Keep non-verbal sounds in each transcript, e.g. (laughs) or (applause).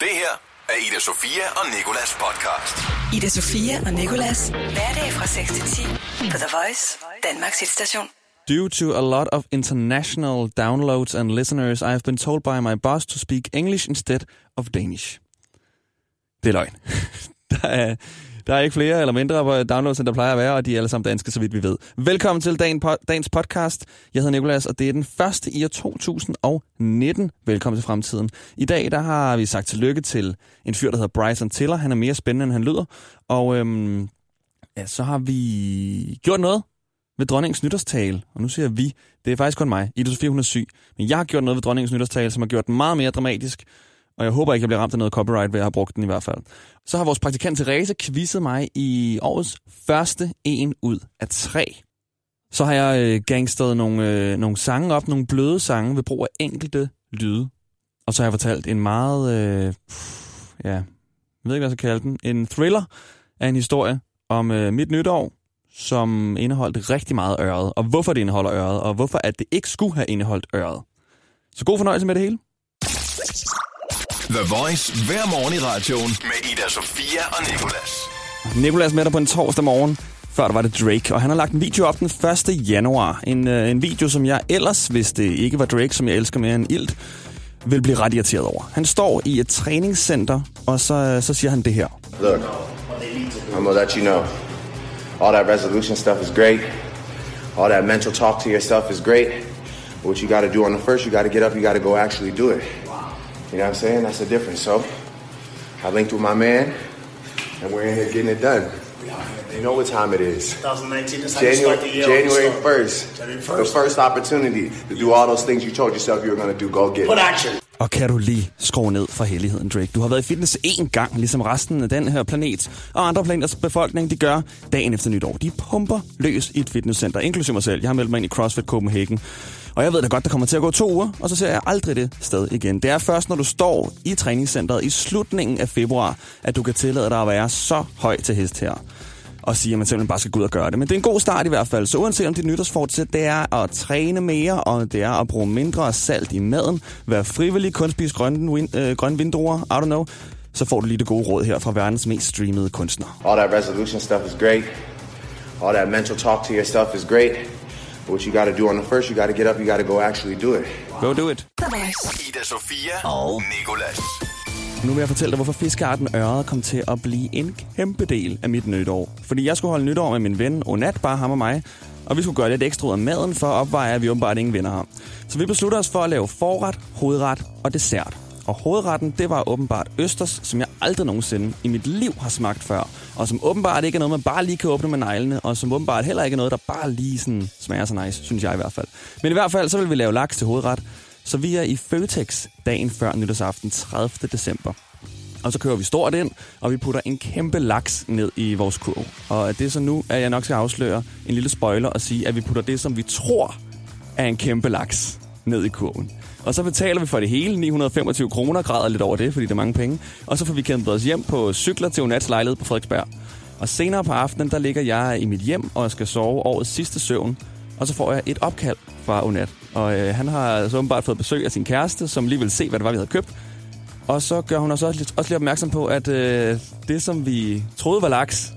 Det her er Ida Sofia og Nikolas podcast. Ida Sofia og Nikolas. Hverdag fra 6 til 10 på The Voice, Danmarks hitstation. Due to a lot of international downloads and listeners, I have been told by my boss to speak English instead of Danish. Det er løgn. (laughs) der, er, der er ikke flere eller mindre downloads, end der plejer at være, og de er alle sammen danske, så vidt vi ved. Velkommen til dagen, dagens podcast. Jeg hedder Nikolas, og det er den første i år 2019. Velkommen til fremtiden. I dag der har vi sagt tillykke til en fyr, der hedder Bryson Tiller. Han er mere spændende, end han lyder. Og øhm, ja, så har vi gjort noget ved dronningens nytårstale. Og nu siger vi, det er faktisk kun mig. Ida Sofie, hun er syg. Men jeg har gjort noget ved dronningens nytårstale, som har gjort den meget mere dramatisk. Og jeg håber ikke, jeg bliver ramt af noget copyright ved at have brugt den i hvert fald. Så har vores praktikant Therese quizzet mig i årets første en ud af tre. Så har jeg øh, gangstret nogle, øh, nogle sange op, nogle bløde sange ved brug af enkelte lyde. Og så har jeg fortalt en meget, øh, pff, ja, jeg ved ikke, hvad jeg skal kalde den, en thriller af en historie om øh, mit nytår, som indeholdt rigtig meget øret, og hvorfor det indeholder øret, og hvorfor at det ikke skulle have indeholdt øret. Så god fornøjelse med det hele. The Voice hver morgen i radioen med Ida Sofia og Nikolas. Nikolas med dig på en torsdag morgen. Før der var det Drake, og han har lagt en video op den 1. januar. En, øh, en video, som jeg ellers, hvis det ikke var Drake, som jeg elsker mere end ilt, vil blive ret irriteret over. Han står i et træningscenter, og så, øh, så siger han det her. Look, I'm gonna let you know. All that resolution stuff is great. All that mental talk to yourself is great. But what you gotta do on the first, you gotta get up, you gotta go actually do it. You know what I'm saying? That's the difference. So I linked with my man, and we're in here getting it done. You know what time it is. 2019 is how you January, start the year. January So, 1st. January The 1st. first opportunity to do all those things you told yourself you were gonna do. Go get Put it. action. Og kan du lige skrue ned for helligheden, Drake? Du har været i fitness én gang, ligesom resten af den her planet, og andre planeters befolkning, de gør dagen efter nytår. De pumper løs i et fitnesscenter, inklusive mig selv. Jeg har meldt mig ind i CrossFit Copenhagen. Og jeg ved da godt, der kommer til at gå to uger, og så ser jeg aldrig det sted igen. Det er først, når du står i træningscenteret i slutningen af februar, at du kan tillade dig at være så høj til hest her og sige, at man simpelthen bare skal gå ud og gøre det. Men det er en god start i hvert fald. Så uanset om dit nytårsfortsæt, det er at træne mere, og det er at bruge mindre salt i maden, være frivillig, kun spise grønne, win, øh, grønne vinduer, I don't know, så får du lige det gode råd her fra verdens mest streamede kunstner. All that resolution stuff is great. All that mental talk to yourself is great. But what you got to do on the first, you got to get up, you got to go actually do it. Go do it. Ida Sofia og Nikolas. Nu vil jeg fortælle dig, hvorfor fiskearten øret kom til at blive en kæmpe del af mit nytår. Fordi jeg skulle holde nytår med min ven Onat, bare ham og mig, og vi skulle gøre lidt ekstra ud af maden for at opveje, at vi åbenbart ingen venner har. Så vi besluttede os for at lave forret, hovedret og dessert. Og hovedretten, det var åbenbart østers, som jeg aldrig nogensinde i mit liv har smagt før. Og som åbenbart ikke er noget, man bare lige kan åbne med neglene, og som åbenbart heller ikke er noget, der bare lige sådan smager så nice, synes jeg i hvert fald. Men i hvert fald, så vil vi lave laks til hovedret. Så vi er i Føtex dagen før nytårsaften 30. december. Og så kører vi stort ind, og vi putter en kæmpe laks ned i vores kurv. Og det er så nu, at jeg nok skal afsløre en lille spoiler og sige, at vi putter det, som vi tror er en kæmpe laks, ned i kurven. Og så betaler vi for det hele, 925 kroner, græder lidt over det, fordi det er mange penge. Og så får vi kæmpet os hjem på cykler til Unats lejlighed på Frederiksberg. Og senere på aftenen, der ligger jeg i mit hjem, og jeg skal sove årets sidste søvn. Og så får jeg et opkald fra Unat. Og øh, han har så åbenbart fået besøg af sin kæreste, som lige vil se, hvad det var, vi havde købt. Og så gør hun os også lidt, også lige opmærksom på, at øh, det, som vi troede var laks,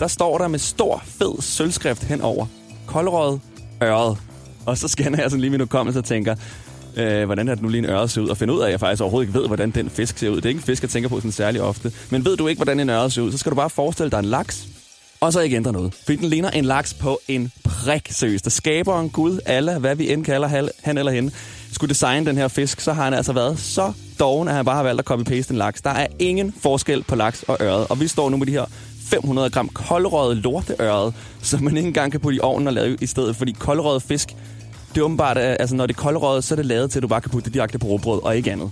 der står der med stor, fed sølvskrift henover. Koldrød øret. Og så scanner jeg sådan lige min hukommelse og tænker, øh, hvordan er det nu lige en øret ser ud? Og finde ud af, at jeg faktisk overhovedet ikke ved, hvordan den fisk ser ud. Det er ikke en fisk, jeg tænker på sådan særlig ofte. Men ved du ikke, hvordan en øret ser ud, så skal du bare forestille dig en laks. Og så ikke ændre noget. Fordi den ligner en laks på en prik, seriøst. Der skaber en gud, alle, hvad vi end kalder han eller hende, skulle designe den her fisk, så har han altså været så doven, at han bare har valgt at copy-paste en laks. Der er ingen forskel på laks og øret. Og vi står nu med de her 500 gram koldrøget lorteøret, som man ikke engang kan putte i ovnen og lave i stedet. Fordi koldrøget fisk, det er åbenbart, at, altså når det er koldrøget, så er det lavet til, at du bare kan putte det direkte på råbrød og ikke andet.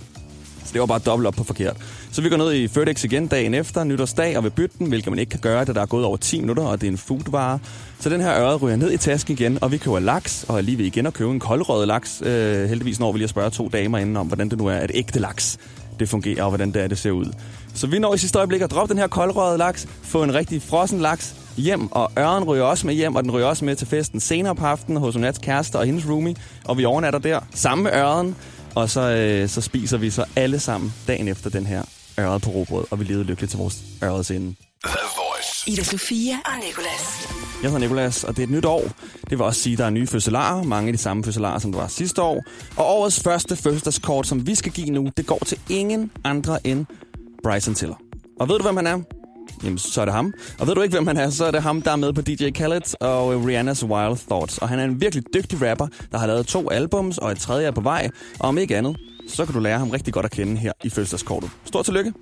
Så det var bare dobbelt op på forkert. Så vi går ned i Føtex igen dagen efter, nytårsdag, og vil bytte den, hvilket man ikke kan gøre, da der er gået over 10 minutter, og det er en foodvare. Så den her øret ryger ned i tasken igen, og vi køber laks, og er lige ved igen at købe en koldrøget laks. Øh, heldigvis når vi lige at spørge to damer inden om, hvordan det nu er, at ægte laks det fungerer, og hvordan det er, det ser ud. Så vi når i sidste øjeblik at droppe den her koldrøde laks, få en rigtig frossen laks hjem, og øren ryger også med hjem, og den ryger også med til festen senere på aftenen hos Onats kæreste og hendes roomie, og vi overnatter der sammen med øren, og så, øh, så spiser vi så alle sammen dagen efter den her øret på robrød, og vi levede lykkeligt til vores øret ende. Ida Sofia og Nicolas. Jeg hedder Nikolas, og det er et nyt år. Det vil også sige, at der er nye fødselarer. Mange af de samme fødselarer, som der var sidste år. Og årets første fødselsdagskort, som vi skal give nu, det går til ingen andre end Bryson Tiller. Og ved du, hvem han er? Jamen, så er det ham. Og ved du ikke, hvem han er, så er det ham, der er med på DJ Khaled og Rihanna's Wild Thoughts. Og han er en virkelig dygtig rapper, der har lavet to albums, og et tredje er på vej. Og om ikke andet, så kan du lære ham rigtig godt at kende her i fødselsdagskortet. Stort tillykke.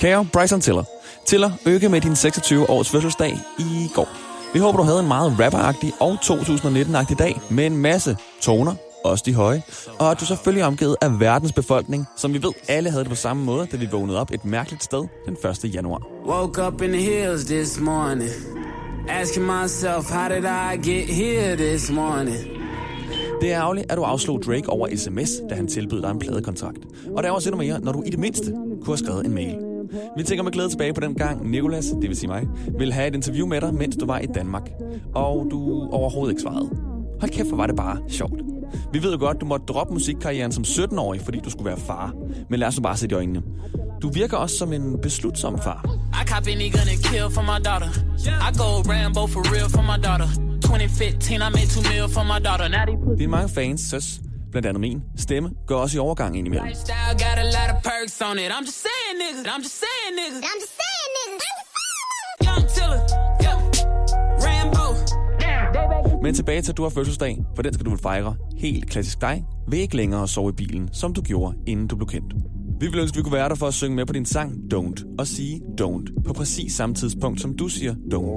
Kære Bryson Tiller. Tiller, økke med din 26 års fødselsdag i går. Vi håber, du havde en meget rapperagtig og 2019-agtig dag med en masse toner, også de høje, og at du selvfølgelig er omgivet af verdens befolkning, som vi ved alle havde det på samme måde, da vi vågnede op et mærkeligt sted den 1. januar. Woke up in the hills this morning, asking myself, how did I get here this morning? Det er ærgerligt, at du afslog Drake over sms, da han tilbød dig en pladekontrakt. Og der er også endnu mere, når du i det mindste kunne have skrevet en mail. Vi tænker med glæde tilbage på den gang, Nicolas, det vil sige mig, ville have et interview med dig, mens du var i Danmark. Og du overhovedet ikke svarede. Hold kæft, hvor var det bare sjovt. Vi ved jo godt, du måtte droppe musikkarrieren som 17-årig, fordi du skulle være far. Men lad os nu bare sætte i øjnene. Du virker også som en beslutsom far. I cop any gun and kill for my daughter. I go Rambo for real for my daughter. 2015, I made two mil for my daughter. Now they put Dine mange fans, søs, blandt andet min, stemme, går også i overgang indimellem. lifestyle, got a lot of perks on it. I'm just saying, niggas. I'm just saying, niggas. I'm just saying, nigga. Young Tiller, Men tilbage til, at du har fødselsdag, for den skal du vel fejre helt klassisk dig, ved ikke længere sove i bilen, som du gjorde, inden du blev kendt. Vi ville ønske, at vi kunne være der for at synge med på din sang Don't, og sige Don't, på præcis samme tidspunkt, som du siger Don't.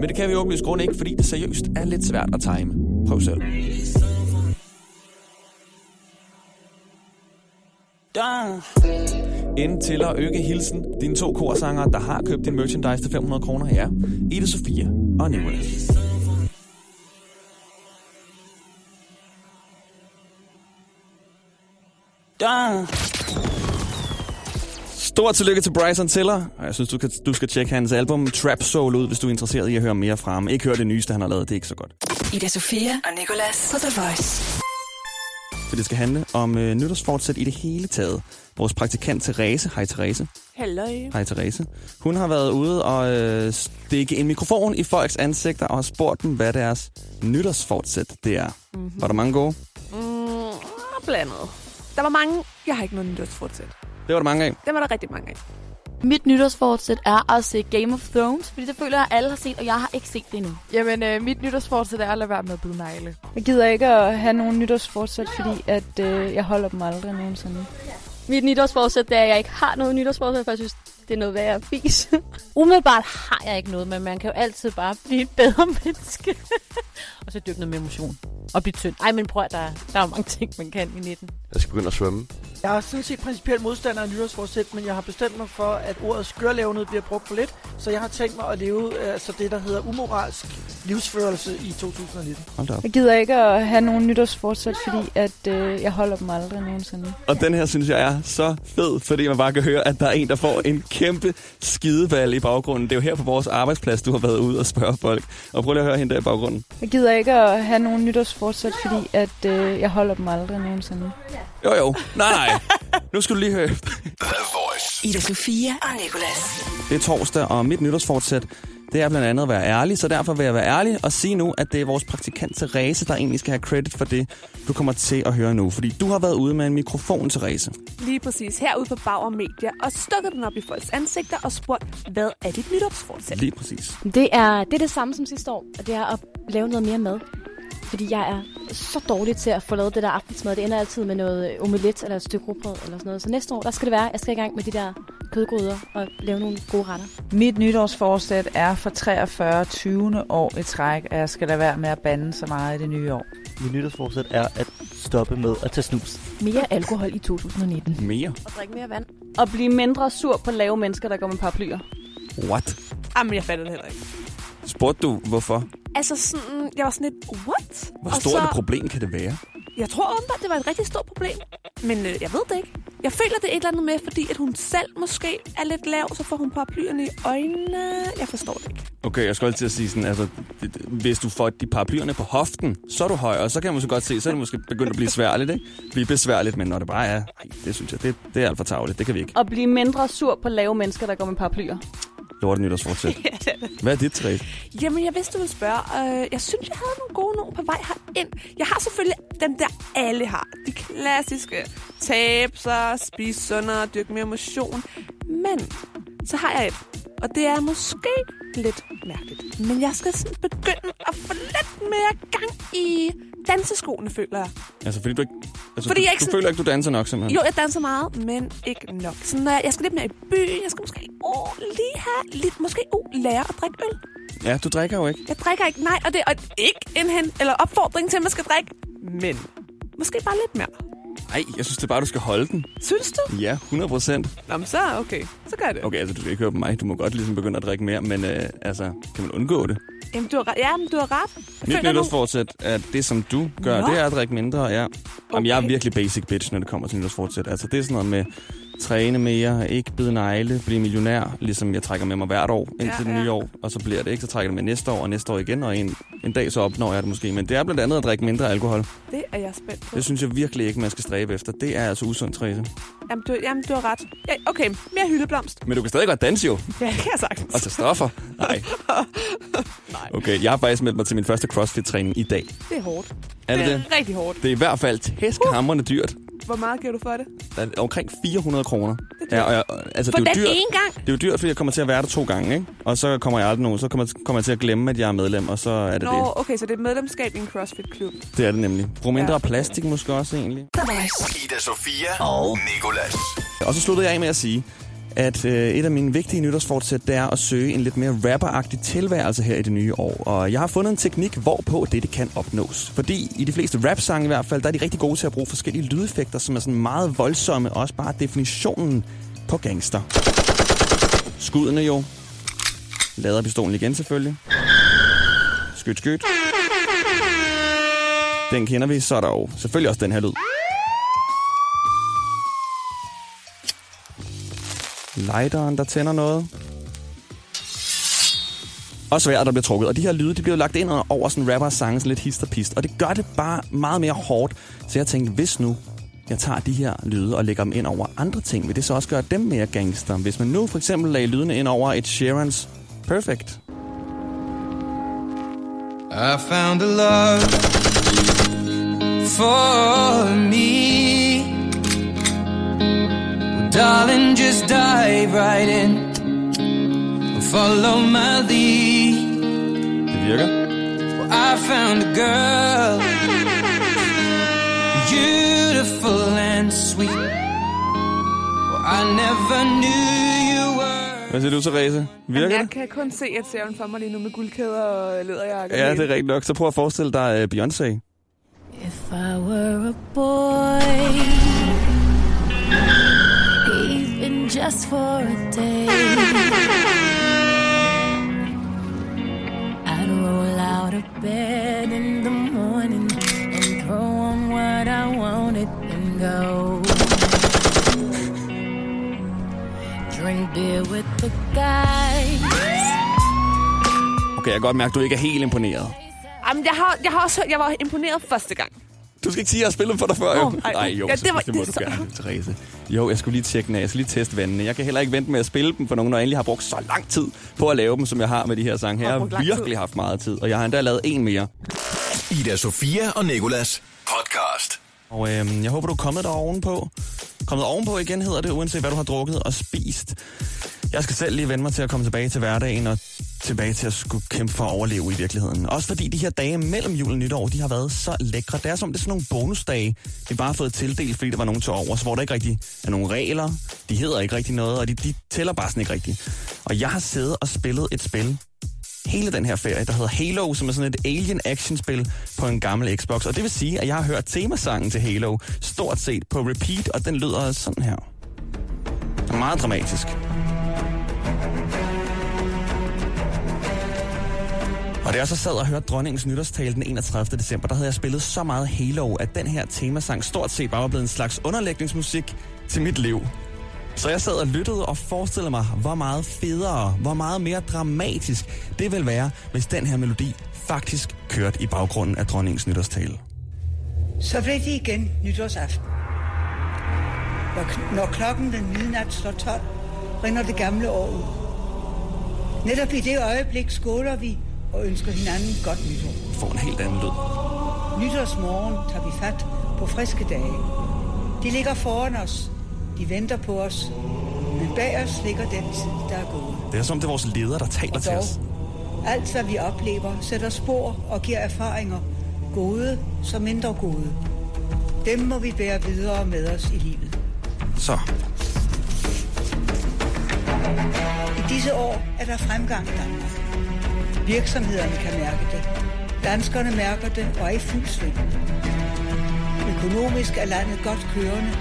Men det kan vi åbenlyst grund ikke, fordi det seriøst er lidt svært at time. Prøv selv. Done. Inden til og øge hilsen, dine to korsanger, der har købt din merchandise til 500 kroner, ja. Ida Sofia og Nicolas. Done. Stort tillykke til Bryson Tiller, og jeg synes, du, kan, du skal tjekke hans album Trap Soul ud, hvis du er interesseret i at høre mere fra ham. Ikke høre det nyeste, han har lavet, det er ikke så godt. Ida Sofia og Nicolas på The Voice. For det skal handle om øh, nytårsfortsæt i det hele taget. Vores praktikant Therese, hej Therese. Halløj. Hej Therese. Hun har været ude og øh, stikke en mikrofon i folks ansigter og har spurgt dem, hvad deres nytårsfortsæt det er. Mm-hmm. Var der mange gode? Mm, blandet. Der var mange. Jeg har ikke noget nytårsfortsæt. Det var der mange af. Det var der rigtig mange af. Mit nytårsfortsæt er at se Game of Thrones, fordi det føler jeg, at alle har set, og jeg har ikke set det endnu. Jamen, øh, mit nytårsfortsæt er at lade være med at bide negle. Jeg gider ikke at have nogen nytårsfortsæt, fordi at, øh, jeg holder dem aldrig nogensinde. Mit nytårsforsæt det er, at jeg ikke har noget nytårsforsæt, for jeg synes, det er noget værd at fis. (laughs) Umiddelbart har jeg ikke noget, men man kan jo altid bare blive et bedre (laughs) menneske. og så dykke noget med motion. Og blive tynd. Ej, men prøv at der, der er mange ting, man kan i 19. Jeg skal begynde at svømme. Jeg er sådan set principielt modstander af nytårsforsæt, men jeg har bestemt mig for, at ordet skørlevnet bliver brugt for lidt, så jeg har tænkt mig at leve øh, altså det, der hedder umoralsk livsførelse i 2019. Hold da op. Jeg gider ikke at have nogen nytårsfortsæt, fordi at, øh, jeg holder dem aldrig nogensinde. Og den her synes jeg er så fed, fordi man bare kan høre, at der er en, der får en kæmpe skideball i baggrunden. Det er jo her på vores arbejdsplads, du har været ude og spørge folk. Og prøv lige at høre hende der i baggrunden. Jeg gider ikke at have nogen nytårsfortsæt, fordi at, øh, jeg holder dem aldrig nogensinde. Jo jo, nej nej. Nu skal du lige høre efter. Ida Sofia og Nicolas. Det er torsdag, og mit nytårsfortsæt, det er blandt andet at være ærlig. Så derfor vil jeg være ærlig og sige nu, at det er vores praktikant Therese, der egentlig skal have credit for det, du kommer til at høre nu. Fordi du har været ude med en mikrofon, Therese. Lige præcis herude på Bauer Media og stukket den op i folks ansigter og spurgt, hvad er dit nytårsfortsæt? Lige præcis. Det er, det er det samme som sidste år, og det er at lave noget mere mad. Fordi jeg er så dårlig til at få lavet det der aftensmad. Det ender altid med noget omelet eller et stykke rugbrød eller sådan noget. Så næste år, der skal det være, jeg skal i gang med de der kødgryder og lave nogle gode retter. Mit nytårsforsæt er for 43. 20. år i træk, at jeg skal lade være med at bande så meget i det nye år. Mit nytårsforsæt er at stoppe med at tage snus. Mere alkohol i 2019. Mere? Og drikke mere vand. Og blive mindre sur på lave mennesker, der går med paraplyer. What? Jamen, jeg fatter det heller ikke. Spurgte du, hvorfor? Altså sådan, jeg var sådan lidt, what? Hvor stort så- et problem kan det være? Jeg tror åbenbart, det var et rigtig stort problem. Men øh, jeg ved det ikke. Jeg føler, det et eller andet med, fordi at hun selv måske er lidt lav, så får hun paraplyerne i øjnene. Jeg forstår det ikke. Okay, jeg skal også til at sige sådan, altså, hvis du får de paraplyerne på hoften, så er du højere, så kan man måske godt se, så er det måske begyndt at blive sværligt, ikke? Blive besværligt, men når det bare er, ej, det synes jeg, det, det er alt for tavligt, det kan vi ikke. Og blive mindre sur på lave mennesker, der går med paraplyer. Lort nytårsfortsæt. (laughs) Ja, det er det. Hvad er dit træk? Jamen, jeg vidste, du ville spørge. Øh, jeg synes, jeg havde nogle gode nogen på vej herind. Jeg har selvfølgelig dem der, alle har. De klassiske. Tabe sig, spise sundere, dyrke mere motion. Men så har jeg et. Og det er måske lidt mærkeligt. Men jeg skal sådan begynde at få lidt mere gang i danseskoene, føler jeg. Altså, fordi du ikke... Altså, Fordi du, jeg ikke du føler ikke, du danser nok, simpelthen? Jo, jeg danser meget, men ikke nok. Så når jeg, jeg skal lidt mere i byen, jeg skal måske oh, lige have lidt, måske oh, lære at drikke øl. Ja, du drikker jo ikke. Jeg drikker ikke, nej, og det er ikke en hen eller opfordring til, at man skal drikke, men måske bare lidt mere. Nej, jeg synes det er bare, du skal holde den. Synes du? Ja, 100 procent. Nå, men så okay, så gør det. Okay, altså, du skal ikke høre på mig. Du må godt ligesom begynde at drikke mere, men øh, altså, kan man undgå det? Jamen, du har, ja, men du har ret. Mit nytårsfortsæt er det, som du gør, Nå. det er at drikke mindre, ja. Jamen, jeg er virkelig basic bitch, når det kommer til nytårsfortsæt. Altså, det er sådan noget med træne mere, ikke bide negle, blive millionær, ligesom jeg trækker med mig hvert år indtil Ja, det ja. nye år, og så bliver det ikke, så trækker det med næste år og næste år igen, og en, en dag så opnår jeg det måske. Men det er blandt andet at drikke mindre alkohol. Det er jeg spændt på. Det synes jeg virkelig ikke, man skal stræbe efter. Det er altså usundt, Therese. Jamen, du, jamen, du har ret. Ja, okay, mere hyldeblomst. Men du kan stadig godt danse jo, Ja, det kan jeg sagtens. og tage stoffer. Nej. (laughs) Okay, jeg har faktisk meldt mig til min første CrossFit-træning i dag. Det er hårdt. Er det det det? er rigtig hårdt. Det er i hvert fald tæskehamrende dyrt. Hvor meget giver du for det? Der er omkring 400 kroner. Det er Ja, og jeg, altså, For det er jo dyrt. ene gang? Det er jo dyrt, fordi jeg kommer til at være der to gange, ikke? Og så kommer jeg aldrig nogen. Så kommer, kommer jeg til at glemme, at jeg er medlem, og så er det Nå, det. okay, så det er medlemskab i en CrossFit-klub. Det er det nemlig. Brug mindre Ja. plastik måske også egentlig. Ida Sofia og Nikolas. Og så sluttede jeg af med at sige, at øh, et af mine vigtige nytårsfortsæt, det er at søge en lidt mere rapperagtig tilværelse her i det nye år. Og jeg har fundet en teknik, hvorpå dette kan opnås. Fordi i de fleste rap-sange i hvert fald, der er de rigtig gode til at bruge forskellige lydeffekter, som er sådan meget voldsomme, og også bare definitionen på gangster. Skuddene jo. Lader pistolen igen selvfølgelig. Skyt, skyt. Den kender vi, så er der jo selvfølgelig også den her lyd. Lighteren, der tænder noget. Og svært, der bliver trukket. Og de her lyde, de bliver lagt ind over sådan rapper sange, sådan lidt hist og pist. Og det gør det bare meget mere hårdt. Så jeg tænkte, hvis nu jeg tager de her lyde og lægger dem ind over andre ting, vil det så også gøre dem mere gangster? Hvis man nu for eksempel lagde lydene ind over et Sheerans Perfect. I found a love for me. Darling, just dive right in and follow my lead. Det virker. Well, I found a girl, beautiful and sweet. Well, I never knew you were. Hvad siger du, Therese? Virker Jamen, det? jeg kan kun se, at serien for mig lige nu med guldkæder og læderjakke. Ja, det er rigtigt nok. Så prøv at forestille dig uh, Beyoncé. If I were a boy, just for a day, I'd roll out of bed in the morning and throw on what I wanted and go. Drink beer with the guys. Okay, jeg kan godt mærke, at du ikke er helt imponeret. Jamen, jeg har, jeg har også hørt, jeg var imponeret første gang. Du skal ikke sige, at jeg har spillet dem for dig før, jo. Åh, ej, Nej, jo, ja, det var- det, må det du er så- gerne, Therese. Jo, jeg skulle lige tjekke den af. Jeg skal lige teste vandene. Jeg kan heller ikke vente med at spille dem for nogen, når jeg endelig har brugt så lang tid på at lave dem, som jeg har med de her sange her. Jeg Har virkelig tid. haft meget tid, og jeg har endda lavet en mere. Ida Sofia og Nikolas podcast. Og øhm, jeg håber, du er kommet der ovenpå. Kommet ovenpå igen hedder det, uanset hvad du har drukket og spist. Jeg skal selv lige vende mig til at komme tilbage til hverdagen og tilbage til at skulle kæmpe for at overleve i virkeligheden. Også fordi de her dage mellem jul og nytår, de har været så lækre. Det er som, det er sådan nogle bonusdage, vi bare har fået tildelt, fordi der var nogen til overs, hvor der ikke rigtig er nogen regler. De hedder ikke rigtig noget, og de, de tæller bare sådan ikke rigtigt. Og jeg har siddet og spillet et spil hele den her ferie, der hedder Halo, som er sådan et alien action-spil på en gammel Xbox. Og det vil sige, at jeg har hørt temasangen til Halo stort set på repeat, og den lyder sådan her. Meget dramatisk. Og da jeg så sad og hørte dronningens nytårstale den 31. december, der havde jeg spillet så meget Halo, at den her temasang stort set bare var blevet en slags underlægningsmusik til mit liv. Så jeg sad og lyttede og forestillede mig, hvor meget federe, hvor meget mere dramatisk det vil være, hvis den her melodi faktisk kørte i baggrunden af dronningens nytårstale. Så blev det igen nytårsaften. Når, når klokken den midnat slår 12, rinder det gamle år ud. Netop i det øjeblik skåler vi og ønsker hinanden godt nytår. Får en helt anden lyd. Nytårsmorgen tager vi fat på friske dage. De ligger foran os. De venter på os. Men bag os ligger den tid, der er gået. Det er som det er vores leder, der taler Og til dog, os. alt hvad vi oplever, sætter spor og giver erfaringer. Gode som mindre gode. Dem må vi bære videre med os i livet. Så, I disse år er der fremgang i Danmark. Virksomhederne kan mærke det. Danskerne mærker det og er i fuld sving. Økonomisk er landet godt kørende.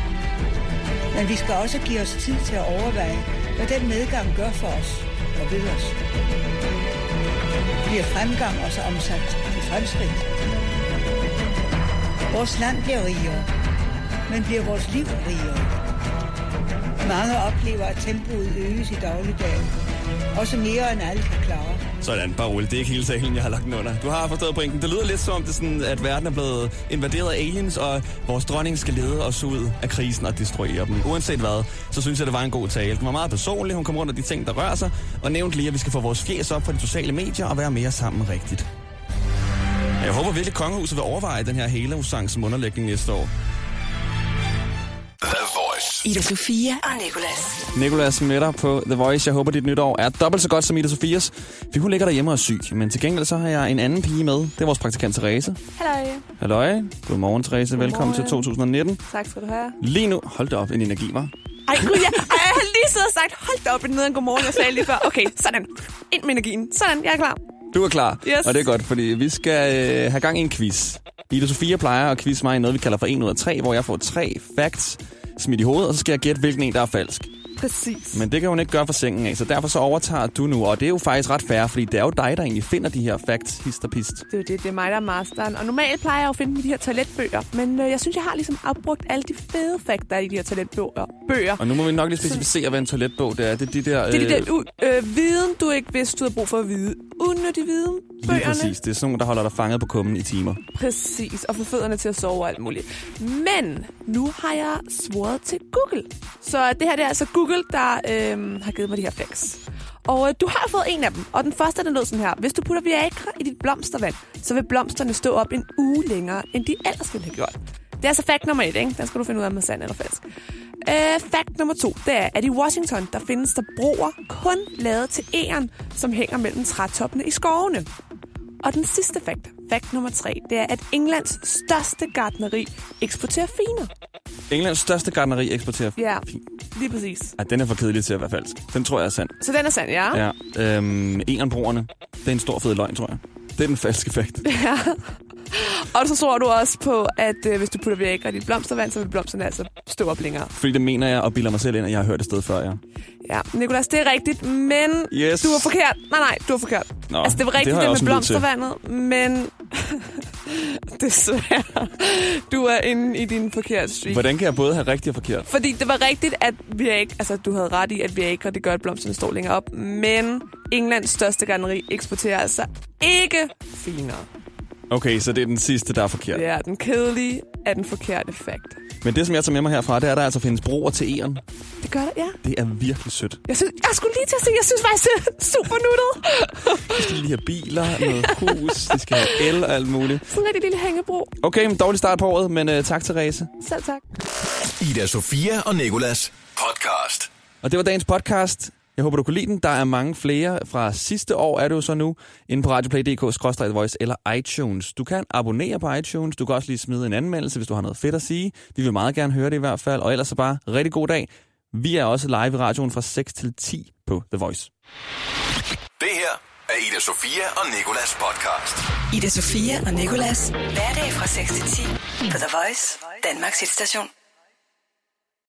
Men vi skal også give os tid til at overveje, hvad den medgang gør for os og ved os. Bliver fremgang også omsat til fremskridt? Vores land bliver rigere, men bliver vores liv rigere? Mange oplever, at tempoet øges i dagligdagen. Også mere end alle kan klare sådan, bare roligt. Det er ikke hele talen, jeg har lagt den under. Du har forstået pointen. Det lyder lidt som om, det sådan, at verden er blevet invaderet af aliens, og vores dronning skal lede os ud af krisen og destruere dem. Uanset hvad, så synes jeg, det var en god tale. Den var meget personlig, hun kom rundt af de ting, der rører sig, og nævnte lige, at vi skal få vores fjes op på de sociale medier og være mere sammen rigtigt. Jeg håber virkelig, at kongehuset vil overveje den her hele sang som underlægning næste år. Ida Sofia og Nicolas. Nicolas med dig på The Voice. Jeg håber, dit nytår er dobbelt så godt som Ida Sofias. For hun ligger derhjemme og er syg. Men til gengæld så har jeg en anden pige med. Det er vores praktikant Therese. Halløj. Halløj. Godmorgen, Therese. Velkommen til Godmorgen. 2019. Tak skal du have. Lige nu, hold da op, en energi, var. Ej, gud, jeg, ej, jeg har lige siddet og sagt, hold da op, en nederen godmorgen. Jeg sagde lige før, okay, sådan. Ind med energien. Sådan, jeg er klar. Du er klar, Yes. og det er godt, fordi vi skal øh, have gang i en quiz. Ida Sofia plejer at quizze mig i noget, vi kalder for 1 ud af 3, hvor jeg får tre facts smidt i hovedet, og så skal jeg gætte, hvilken en, der er falsk. Præcis. Men det kan hun ikke gøre for sengen af, så derfor så overtager du nu, og det er jo faktisk ret fair, fordi det er jo dig, der egentlig finder de her facts, hist og pist. Det er jo det, det er mig, der er masteren. Og normalt plejer jeg jo at finde dem i de her toiletbøger. Men øh, jeg synes, jeg har ligesom opbrugt alle de fede fakta i de her toiletbøger. Bøger. Og nu må vi nok lige specificere, hvad en toiletbog det er. Det er de der... Det er de der u- øh, viden, du ikke vidste, du havde brug for at vide. Unødig viden. Lige Bøgerne. præcis. Det er sådan nogle, der holder dig fanget på kummen i timer. Præcis, og få fødderne til at sove og alt muligt. Men nu har jeg svoret til Google. Så det her det er altså Google, der øh, har givet mig de her facts. Og øh, du har fået en af dem, og den første den lød sådan her. Hvis du putter Viagra i dit blomstervand, så vil blomsterne stå op en uge længere, end de ellers ville have gjort. Det er altså fact nummer et, ikke? Den skal du finde ud af, om er sand eller falsk. Øh, fact nummer to, det er, at i Washington, der findes der broer kun lavet til æren, som hænger mellem trætoppene i skovene. Og den sidste fact, fact nummer tre, det er, at Englands største gartneri eksporterer finer. Englands største gardneri eksporterer... Ja, lige præcis. Ej, den er for kedelig til at være falsk. Den tror jeg er sand. Så den er sand, ja? Ja. Øhm, Enernbroerne. Det er en stor fed løgn, tror jeg. Det er den falske fakt. (laughs) ja. Og så tror du også på, at øh, hvis du putter Viagra i dit blomstervand, så vil blomsterne altså stå op længere. Fordi det mener jeg og bilder mig selv ind, at jeg har hørt det sted før, ja. Ja, Nicolas, det er rigtigt, men Yes. du er forkert. Nej, nej, du er forkert. Nå, altså, det var rigtigt det, det med blomstervandet, men (laughs) desværre, du er inde i din forkerte streak. Hvordan kan jeg både have rigtigt og forkert? Fordi det var rigtigt, at Viagra, altså du havde ret i, at Viagra, det gør, at blomsterne står længere op. Men Englands største garneri eksporterer altså ikke finere. Okay, så det er den sidste, der er forkert. Det er den kedelige af den forkerte fact. Men det, som jeg tager med mig herfra, det er, at der altså findes broer til æren. Det gør det, ja. Det er virkelig sødt. Jeg, synes, jeg skulle lige til at sige, jeg synes faktisk, det er super nuttet. De skal lige have biler, noget hus, de skal have el og alt muligt. Sådan en rigtig lille hængebro. Okay, men dårlig start på året, men uh, tak, Therese. Selv tak. Ida Sofia og Nikolas podcast. Og det var dagens podcast. Jeg håber, du kunne lide den. Der er mange flere fra sidste år, er det jo så nu, inde på radioplay.dk, voice eller iTunes. Du kan abonnere på iTunes. Du kan også lige smide en anmeldelse, hvis du har noget fedt at sige. Vi vil meget gerne høre det i hvert fald. Og ellers så bare rigtig god dag. Vi er også live i radioen fra 6 til 10 på The Voice. Det her er Ida Sofia og Nikolas podcast. Ida Sofia og Nicolas. Hverdag fra 6 til 10 på The Voice, Danmarks hitstation.